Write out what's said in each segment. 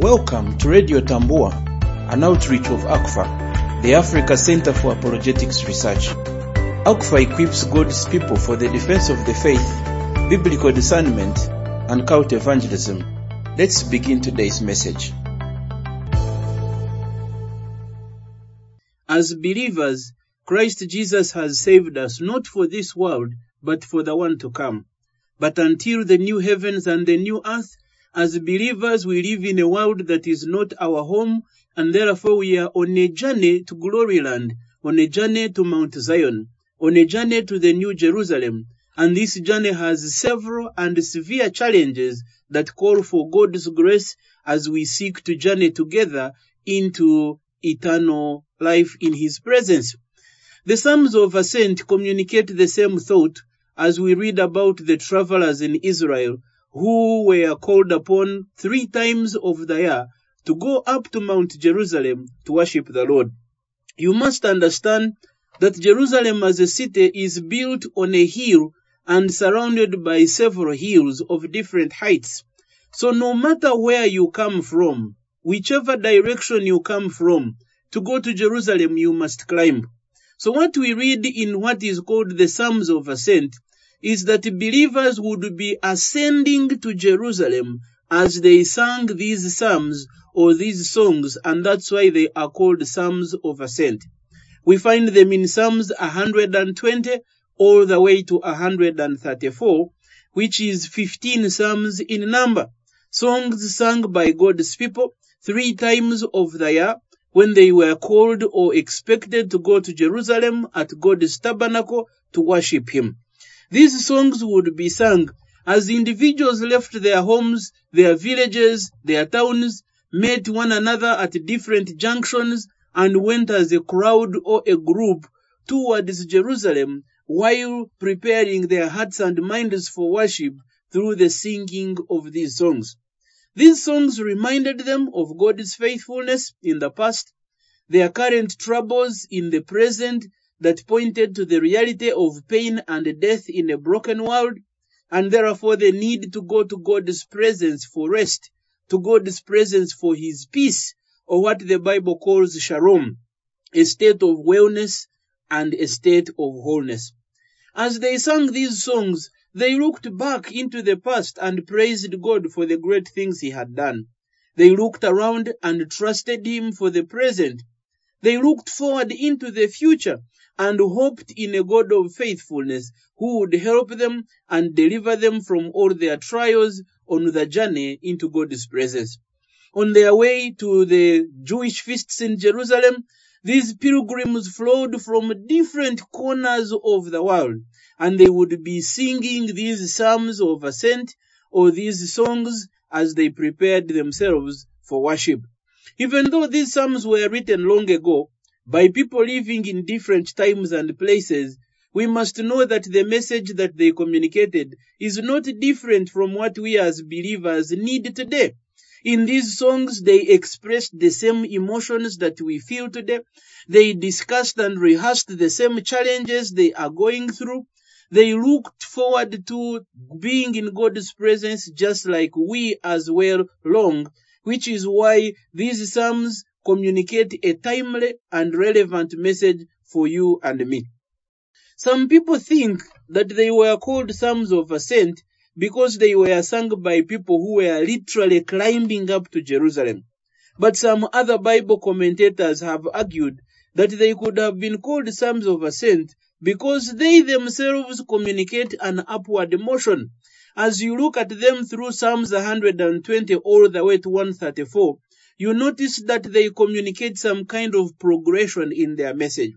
Welcome to Radio Tambua, an outreach of ACFAR, the Africa Center for Apologetics Research. ACFAR equips God's people for the defense of the faith, biblical discernment, and cult evangelism. Let's begin today's message. As believers, Christ Jesus has saved us not for this world, but for the one to come. But until the new heavens and the new earth, as believers, we live in a world that is not our home, and therefore we are on a journey to glory land, on a journey to Mount Zion, on a journey to the New Jerusalem. And this journey has several and severe challenges that call for God's grace as we seek to journey together into eternal life in His presence. The Psalms of Ascent communicate the same thought as we read about the travelers in Israel who were called upon three times of the year to go up to Mount Jerusalem to worship the Lord. You must understand that Jerusalem as a city is built on a hill and surrounded by several hills of different heights. So no matter where you come from, whichever direction you come from, to go to Jerusalem you must climb. So what we read in what is called the Psalms of Ascent is that believers would be ascending to Jerusalem as they sang these psalms or these songs, and that's why they are called Psalms of Ascent. We find them in Psalms 120 all the way to 134, which is 15 psalms in number. Songs sung by God's people three times of the year when they were called or expected to go to Jerusalem at God's tabernacle to worship Him. These songs would be sung as individuals left their homes, their villages, their towns, met one another at different junctions, and went as a crowd or a group towards Jerusalem while preparing their hearts and minds for worship through the singing of these songs. These songs reminded them of God's faithfulness in the past, their current troubles in the present that pointed to the reality of pain and death in a broken world, and therefore the need to go to God's presence for rest, to God's presence for His peace, or what the Bible calls shalom, a state of wellness and a state of wholeness. As they sang these songs, they looked back into the past and praised God for the great things He had done. They looked around and trusted Him for the present. They looked forward into the future and hoped in a God of faithfulness who would help them and deliver them from all their trials on the journey into God's presence. On their way to the Jewish feasts in Jerusalem, these pilgrims flowed from different corners of the world, and they would be singing these psalms of ascent or these songs as they prepared themselves for worship. Even though these psalms were written long ago, by people living in different times and places, we must know that the message that they communicated is not different from what we as believers need today. In these songs, they expressed the same emotions that we feel today. They discussed and rehearsed the same challenges they are going through. They looked forward to being in God's presence just like we as well long, which is why these psalms communicate a timely and relevant message for you and me. Some people think that they were called Psalms of Ascent because they were sung by people who were literally climbing up to Jerusalem. But some other Bible commentators have argued that they could have been called Psalms of Ascent because they themselves communicate an upward motion. As you look at them through Psalms 120 all the way to 134, you notice that they communicate some kind of progression in their message.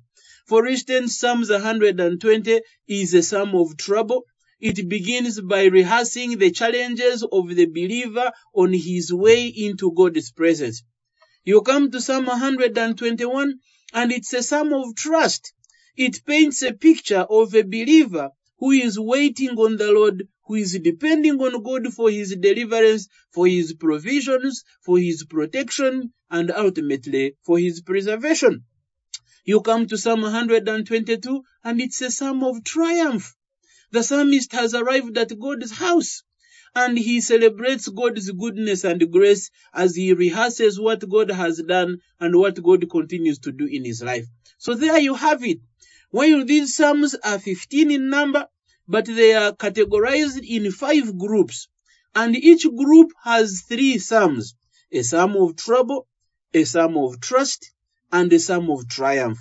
For instance, Psalms 120 is a psalm of trouble. It begins by rehearsing the challenges of the believer on his way into God's presence. You come to Psalm 121 and it's a psalm of trust. It paints a picture of a believer who is waiting on the Lord, who is depending on God for his deliverance, for his provisions, for his protection, and ultimately for his preservation. You come to Psalm 122 and it's a psalm of triumph. The psalmist has arrived at God's house and he celebrates God's goodness and grace as he rehearses what God has done and what God continues to do in his life. So there you have it. While these psalms are 15 in number, but they are categorized in five groups, and each group has three psalms a psalm of trouble, a psalm of trust, and a psalm of triumph.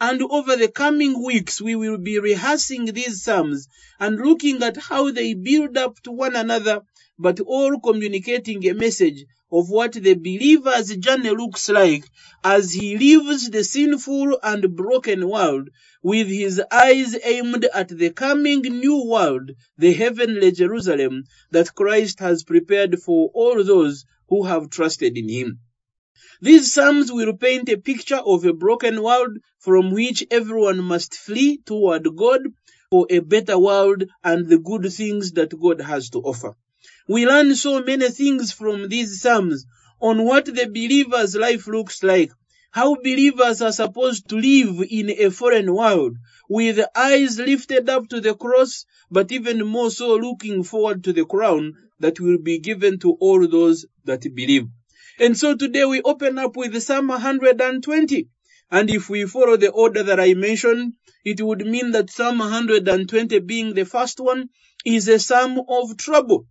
And over the coming weeks, we will be rehearsing these psalms and looking at how they build up to one another, but all communicating a message of what the believer's journey looks like as he leaves the sinful and broken world with his eyes aimed at the coming new world, the heavenly Jerusalem that Christ has prepared for all those who have trusted in him. These Psalms will paint a picture of a broken world from which everyone must flee toward God for a better world and the good things that God has to offer. We learn so many things from these Psalms on what the believer's life looks like, how believers are supposed to live in a foreign world with eyes lifted up to the cross, but even more so looking forward to the crown that will be given to all those that believe. And so today we open up with Psalm 120. And if we follow the order that I mentioned, it would mean that Psalm 120 being the first one is a psalm of trouble.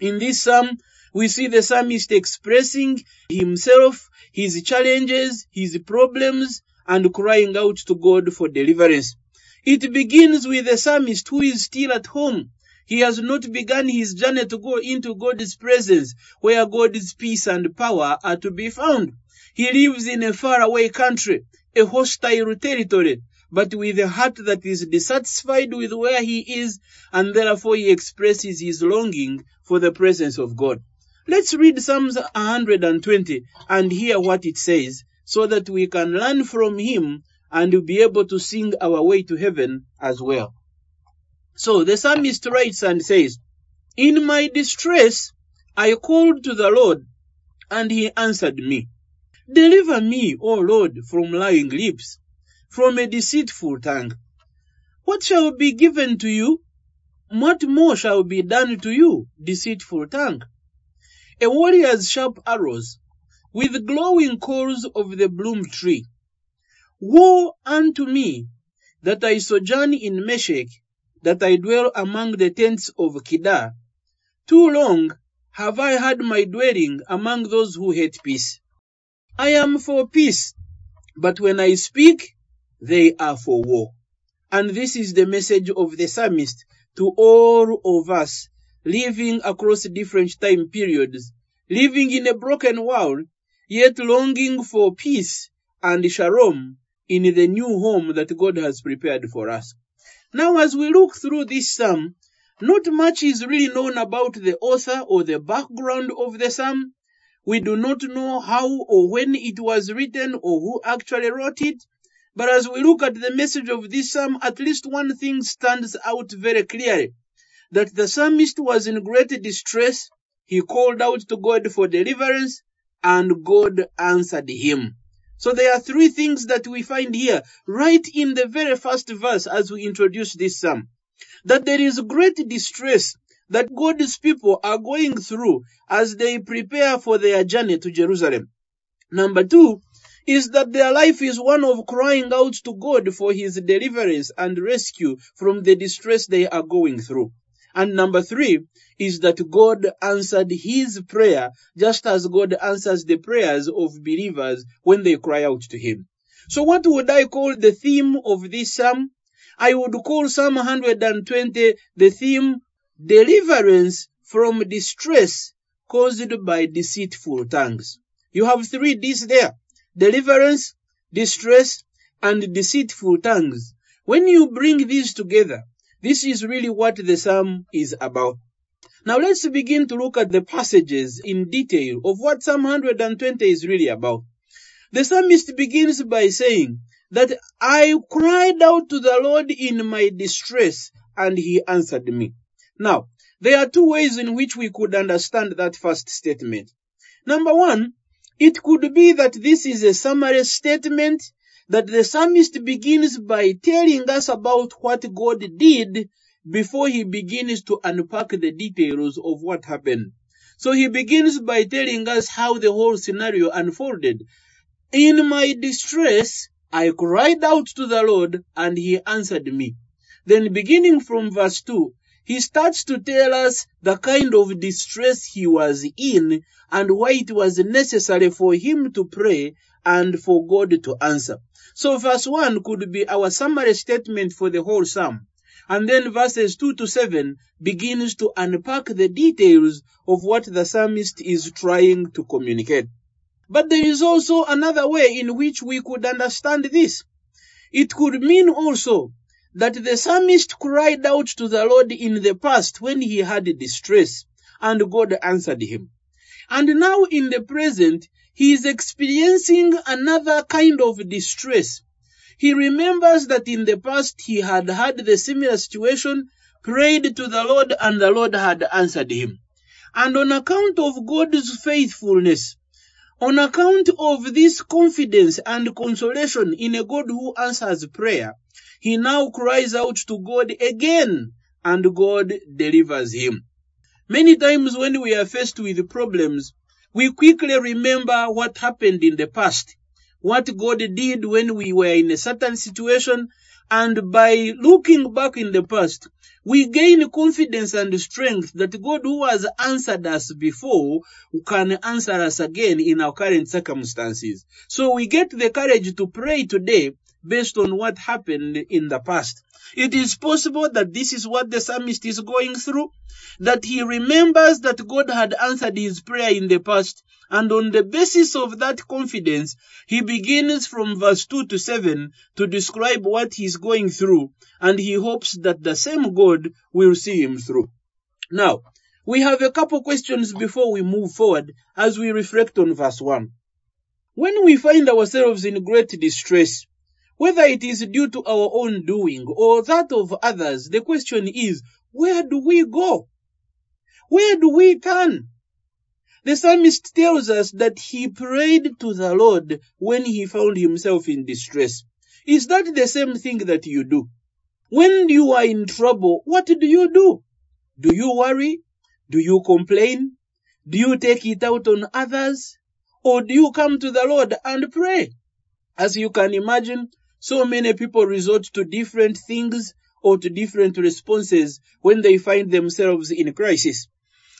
In this psalm, we see the psalmist expressing himself, his challenges, his problems, and crying out to God for deliverance. It begins with the psalmist who is still at home. He has not begun his journey to go into God's presence, where God's peace and power are to be found. He lives in a faraway country, a hostile territory, but with a heart that is dissatisfied with where he is, and therefore he expresses his longing for the presence of God. Let's read Psalms 120 and hear what it says, so that we can learn from him and be able to sing our way to heaven as well. So the psalmist writes and says, In my distress I called to the Lord, and he answered me. Deliver me, O Lord, from lying lips, from a deceitful tongue. What shall be given to you? What more shall be done to you, deceitful tongue? A warrior's sharp arrows, with glowing coals of the broom tree. Woe unto me, that I sojourn in Meshech, that I dwell among the tents of Kedar. Too long have I had my dwelling among those who hate peace. I am for peace, but when I speak, they are for war. And this is the message of the psalmist to all of us living across different time periods, living in a broken world, yet longing for peace and shalom in the new home that God has prepared for us. Now, as we look through this psalm, not much is really known about the author or the background of the psalm. We do not know how or when it was written or who actually wrote it. But as we look at the message of this psalm, at least one thing stands out very clearly that the psalmist was in great distress. He called out to God for deliverance, and God answered him. So there are three things that we find here, right in the very first verse as we introduce this psalm. That there is great distress that God's people are going through as they prepare for their journey to Jerusalem. Number two is that their life is one of crying out to God for his deliverance and rescue from the distress they are going through. And number three is that God answered his prayer just as God answers the prayers of believers when they cry out to him. So what would I call the theme of this psalm? I would call Psalm 120 the theme deliverance from distress caused by deceitful tongues. You have three D's there. Deliverance, distress, and deceitful tongues. When you bring these together, this is really what the psalm is about. Now let's begin to look at the passages in detail of what Psalm 120 is really about. The psalmist begins by saying that I cried out to the Lord in my distress and he answered me. Now, there are two ways in which we could understand that first statement. Number one, it could be that this is a summary statement that the psalmist begins by telling us about what God did before he begins to unpack the details of what happened. So he begins by telling us how the whole scenario unfolded. In my distress, I cried out to the Lord and he answered me. Then beginning from verse 2, he starts to tell us the kind of distress he was in and why it was necessary for him to pray and for God to answer. So verse 1 could be our summary statement for the whole psalm. And then verses 2 to 7 begins to unpack the details of what the psalmist is trying to communicate. But there is also another way in which we could understand this. It could mean also that the psalmist cried out to the Lord in the past when he had distress, and God answered him. And now in the present, he is experiencing another kind of distress. He remembers that in the past he had had the similar situation, prayed to the Lord, and the Lord had answered him. And on account of God's faithfulness, on account of this confidence and consolation in a God who answers prayer, he now cries out to God again, and God delivers him. Many times when we are faced with problems, we quickly remember what happened in the past, what God did when we were in a certain situation, and by looking back in the past, we gain confidence and strength that God who has answered us before can answer us again in our current circumstances. So we get the courage to pray today based on what happened in the past. It is possible that this is what the psalmist is going through, that he remembers that God had answered his prayer in the past, and on the basis of that confidence, he begins from verse 2 to 7 to describe what he's going through, and he hopes that the same God will see him through. Now, we have a couple questions before we move forward as we reflect on verse 1. When we find ourselves in great distress, whether it is due to our own doing or that of others, the question is, where do we go? Where do we turn? The psalmist tells us that he prayed to the Lord when he found himself in distress. Is that the same thing that you do? When you are in trouble, what do you do? Do you worry? Do you complain? Do you take it out on others? Or do you come to the Lord and pray? As you can imagine, so many people resort to different things or to different responses when they find themselves in crisis.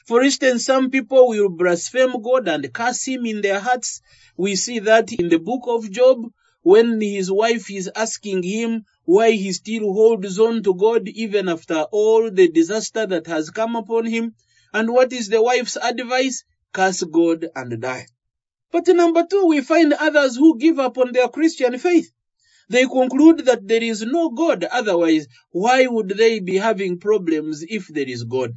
For instance, some people will blaspheme God and curse Him in their hearts. We see that in the book of Job when his wife is asking him why he still holds on to God even after all the disaster that has come upon him. And what is the wife's advice? Curse God and die. But number two, we find others who give up on their Christian faith. They conclude that there is no God, otherwise, why would they be having problems if there is God?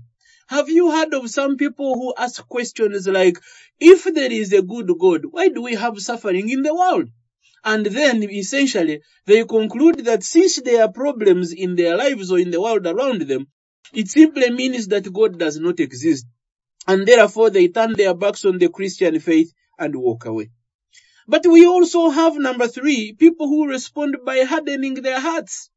Have you heard of some people who ask questions like, if there is a good God, why do we have suffering in the world? And then essentially they conclude that since there are problems in their lives or in the world around them, it simply means that God does not exist. And therefore they turn their backs on the Christian faith and walk away. But we also have number three, people who respond by hardening their hearts.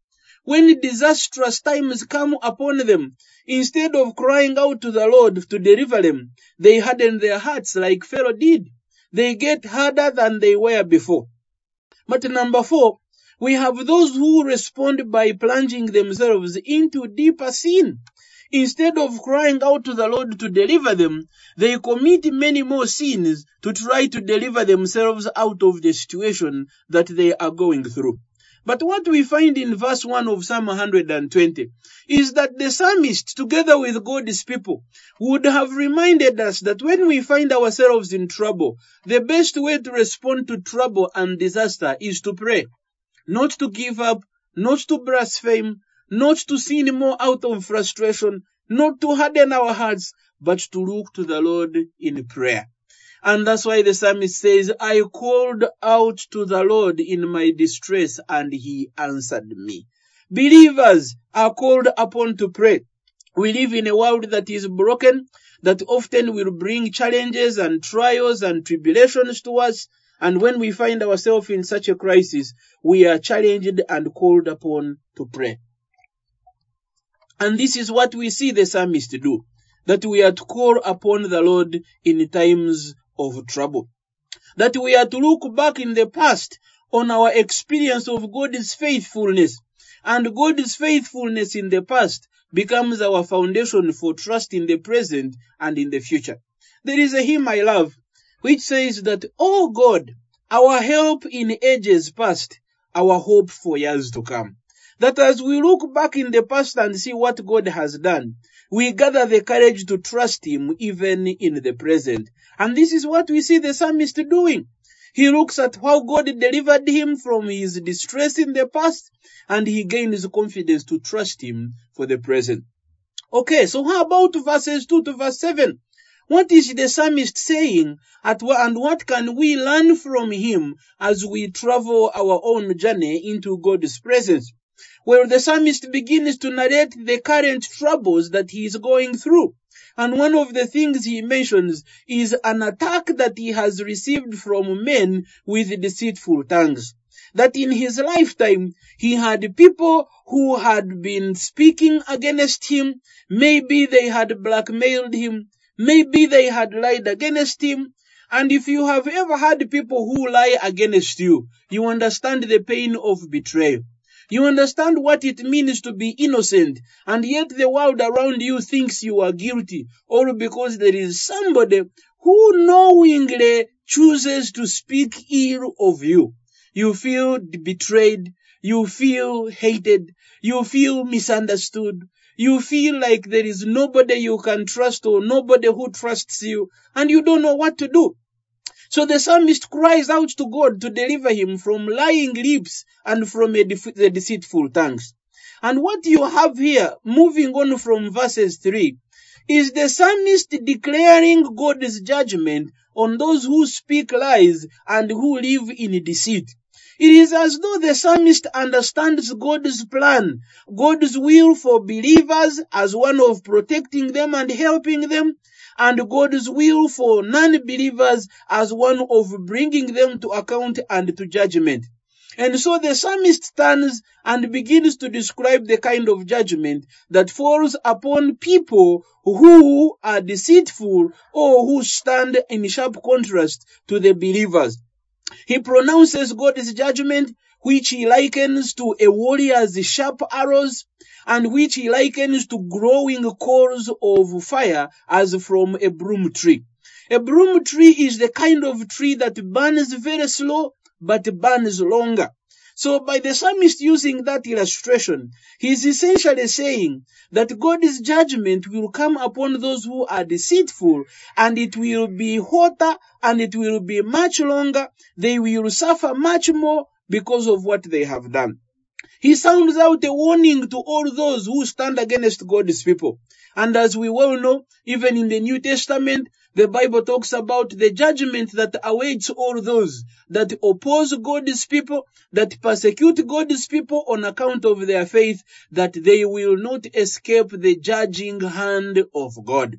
When disastrous times come upon them, instead of crying out to the Lord to deliver them, they harden their hearts like Pharaoh did. They get harder than they were before. But number four, we have those who respond by plunging themselves into deeper sin. Instead of crying out to the Lord to deliver them, they commit many more sins to try to deliver themselves out of the situation that they are going through. But what we find in verse 1 of Psalm 120 is that the psalmist, together with God's people, would have reminded us that when we find ourselves in trouble, the best way to respond to trouble and disaster is to pray. Not to give up, not to blaspheme, not to sin more out of frustration, not to harden our hearts, but to look to the Lord in prayer. And that's why the psalmist says, I called out to the Lord in my distress and he answered me. Believers are called upon to pray. We live in a world that is broken, that often will bring challenges and trials and tribulations to us. And when we find ourselves in such a crisis, we are challenged and called upon to pray. And this is what we see the psalmist do that we are to call upon the Lord in times of trouble. That we are to look back in the past on our experience of God's faithfulness. And God's faithfulness in the past becomes our foundation for trust in the present and in the future. There is a hymn I love which says that, Oh God, our help in ages past, our hope for years to come. That as we look back in the past and see what God has done, we gather the courage to trust Him even in the present. And this is what we see the psalmist doing. He looks at how God delivered him from his distress in the past and he gains confidence to trust Him for the present. Okay, so how about verses 2 to verse 7? What is the psalmist saying at, and what can we learn from him as we travel our own journey into God's presence? Well, the psalmist begins to narrate the current troubles that he is going through. And one of the things he mentions is an attack that he has received from men with deceitful tongues. That in his lifetime, he had people who had been speaking against him. Maybe they had blackmailed him. Maybe they had lied against him. And if you have ever had people who lie against you, you understand the pain of betrayal. You understand what it means to be innocent, and yet the world around you thinks you are guilty, all because there is somebody who knowingly chooses to speak ill of you. You feel betrayed, you feel hated, you feel misunderstood, you feel like there is nobody you can trust or nobody who trusts you, and you don't know what to do. So the psalmist cries out to God to deliver him from lying lips and from the deceitful tongues. And what you have here, moving on from verses 3, is the psalmist declaring God's judgment on those who speak lies and who live in deceit. It is as though the psalmist understands God's plan, God's will for believers as one of protecting them and helping them, and God's will for non-believers as one of bringing them to account and to judgment. And so the psalmist turns and begins to describe the kind of judgment that falls upon people who are deceitful or who stand in sharp contrast to the believers. He pronounces God's judgment, which he likens to a warrior's sharp arrows, and which he likens to growing coals of fire as from a broom tree. A broom tree is the kind of tree that burns very slow, but burns longer. So by the psalmist using that illustration, he is essentially saying that God's judgment will come upon those who are deceitful and it will be hotter and it will be much longer. They will suffer much more because of what they have done. He sounds out a warning to all those who stand against God's people. And as we well know, even in the New Testament, the Bible talks about the judgment that awaits all those that oppose God's people, that persecute God's people on account of their faith, that they will not escape the judging hand of God.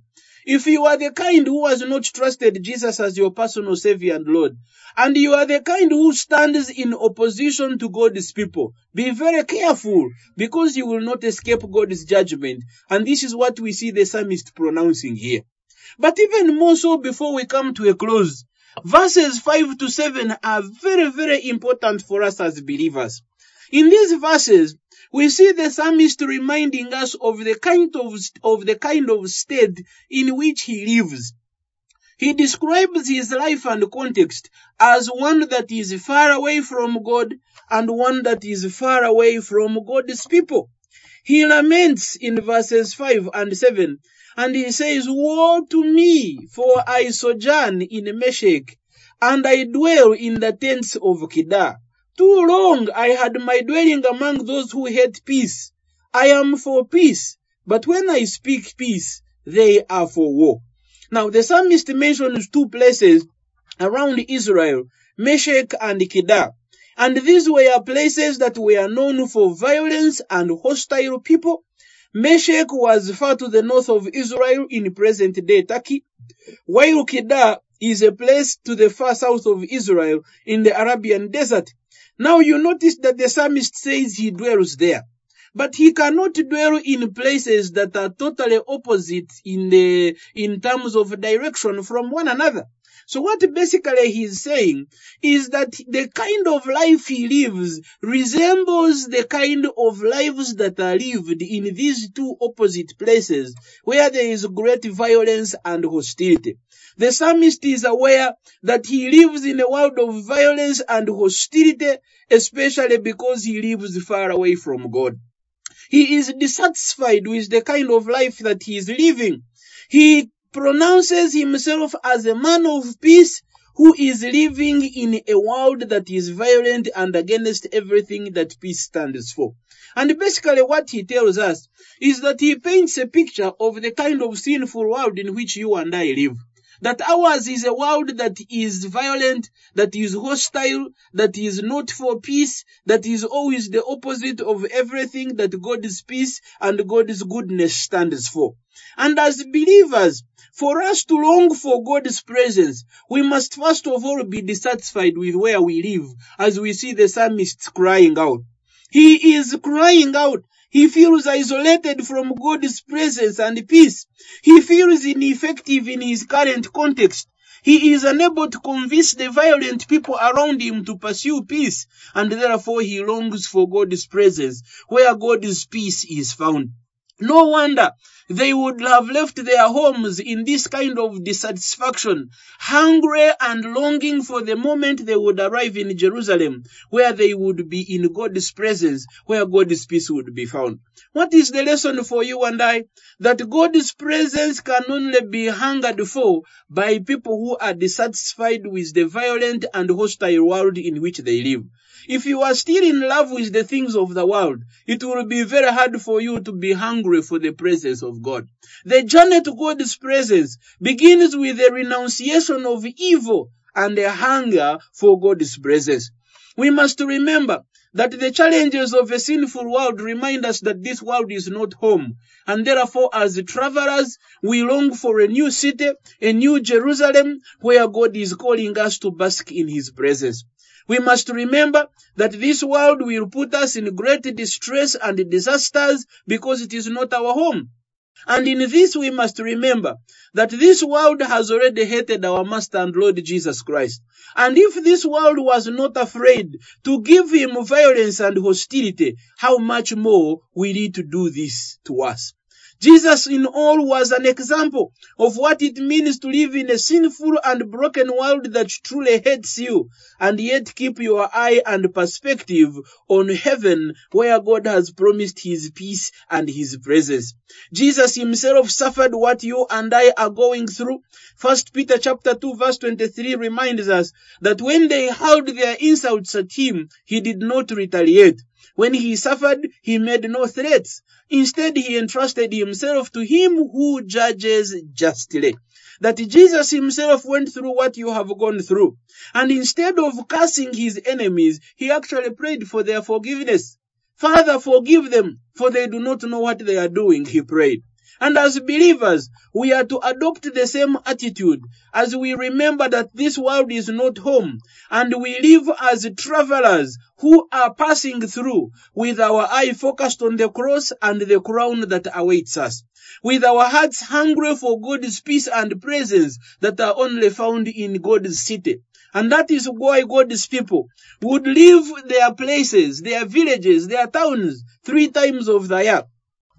If you are the kind who has not trusted Jesus as your personal Savior and Lord, and you are the kind who stands in opposition to God's people, be very careful because you will not escape God's judgment. And this is what we see the psalmist pronouncing here. But even more so before we come to a close, verses 5 to 7 are very, very important for us as believers. In these verses, we see the psalmist reminding us of the kind of, of the kind of state in which he lives. He describes his life and context as one that is far away from God and one that is far away from God's people. He laments in verses 5 and 7 and he says, Woe to me, for I sojourn in Meshech, and I dwell in the tents of Kedar. Too long I had my dwelling among those who hate peace. I am for peace, but when I speak peace, they are for war. Now the psalmist mentions two places around Israel, Meshech and Kedar. And these were places that were known for violence and hostile people. Meshech was far to the north of Israel in present day Turkey, while Kedar is a place to the far south of Israel in the Arabian desert. Now you notice that the psalmist says he dwells there. but he cannot dwell in places that are totally opposite in the in terms of direction from one another. So what basically he's saying is that the kind of life he lives resembles the kind of lives that are lived in these two opposite places where there is great violence and hostility. The psalmist is aware that he lives in a world of violence and hostility, especially because he lives far away from God. He is dissatisfied with the kind of life that he is living. He pronounces himself as a man of peace who is living in a world that is violent and against everything that peace stands for. And basically what he tells us is that he paints a picture of the kind of sinful world in which you and I live. That ours is a world that is violent, that is hostile, that is not for peace, that is always the opposite of everything that God's peace and God's goodness stands for. And as believers, for us to long for God's presence, we must first of all be dissatisfied with where we live, as we see the psalmist crying out. He is crying out. He feels isolated from God's presence and peace. He feels ineffective in his current context. He is unable to convince the violent people around him to pursue peace, and therefore he longs for God's presence, where God's peace is found. No wonder they would have left their homes in this kind of dissatisfaction, hungry and longing for the moment they would arrive in Jerusalem, where they would be in God's presence, where God's peace would be found. What is the lesson for you and I? That God's presence can only be hungered for by people who are dissatisfied with the violent and hostile world in which they live. If you are still in love with the things of the world, it will be very hard for you to be hungry for the presence of God. The journey to God's presence begins with a renunciation of evil and a hunger for God's presence. We must remember that the challenges of a sinful world remind us that this world is not home. And therefore, as travelers, we long for a new city, a new Jerusalem, where God is calling us to bask in His presence. We must remember that this world will put us in great distress and disasters because it is not our home. And in this we must remember that this world has already hated our Master and Lord Jesus Christ. And if this world was not afraid to give him violence and hostility, how much more will it do this to us? Jesus in all was an example of what it means to live in a sinful and broken world that truly hates you and yet keep your eye and perspective on heaven where God has promised his peace and his presence. Jesus himself suffered what you and I are going through. First Peter chapter 2 verse 23 reminds us that when they hurled their insults at him, he did not retaliate. When he suffered, he made no threats. Instead, he entrusted himself to him who judges justly. That Jesus himself went through what you have gone through. And instead of cursing his enemies, he actually prayed for their forgiveness. Father, forgive them, for they do not know what they are doing, he prayed. And as believers, we are to adopt the same attitude as we remember that this world is not home and we live as travelers who are passing through with our eye focused on the cross and the crown that awaits us. With our hearts hungry for God's peace and presence that are only found in God's city. And that is why God's people would leave their places, their villages, their towns three times of the year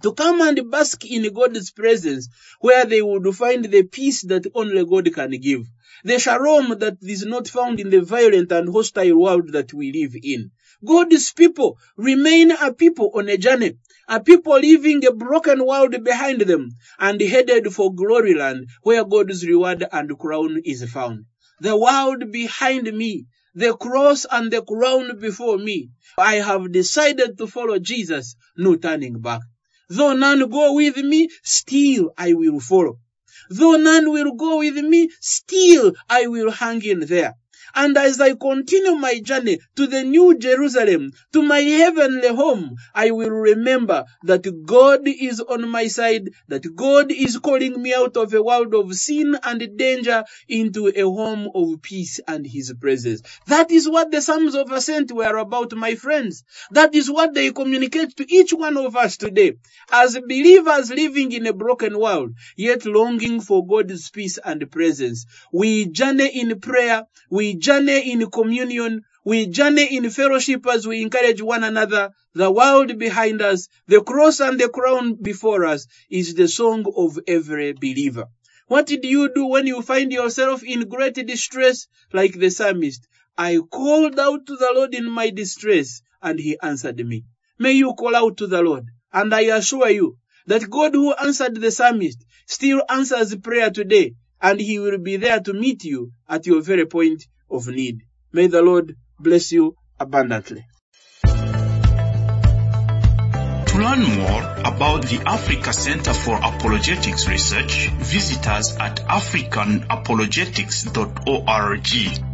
to come and bask in God's presence where they would find the peace that only God can give. The shalom that is not found in the violent and hostile world that we live in. God's people remain a people on a journey, a people leaving a broken world behind them and headed for glory land where God's reward and crown is found. The world behind me, the cross and the crown before me. I have decided to follow Jesus, no turning back. Though none go with me, still I will follow. Though none will go with me, still I will hang in there. And as I continue my journey to the new Jerusalem, to my heavenly home, I will remember that God is on my side, that God is calling me out of a world of sin and danger into a home of peace and His presence. That is what the Psalms of Ascent were about, my friends. That is what they communicate to each one of us today. As believers living in a broken world, yet longing for God's peace and presence. We journey in prayer, we journey in communion, we journey in fellowship as we encourage one another. The world behind us, the cross and the crown before us is the song of every believer. What did you do when you find yourself in great distress like the psalmist? I called out to the Lord in my distress and he answered me. May you call out to the Lord and I assure you that God who answered the psalmist still answers prayer today and he will be there to meet you at your very point of need. May the Lord bless you abundantly. To learn more about the Africa Center for Apologetics Research, visit us at africanapologetics.org.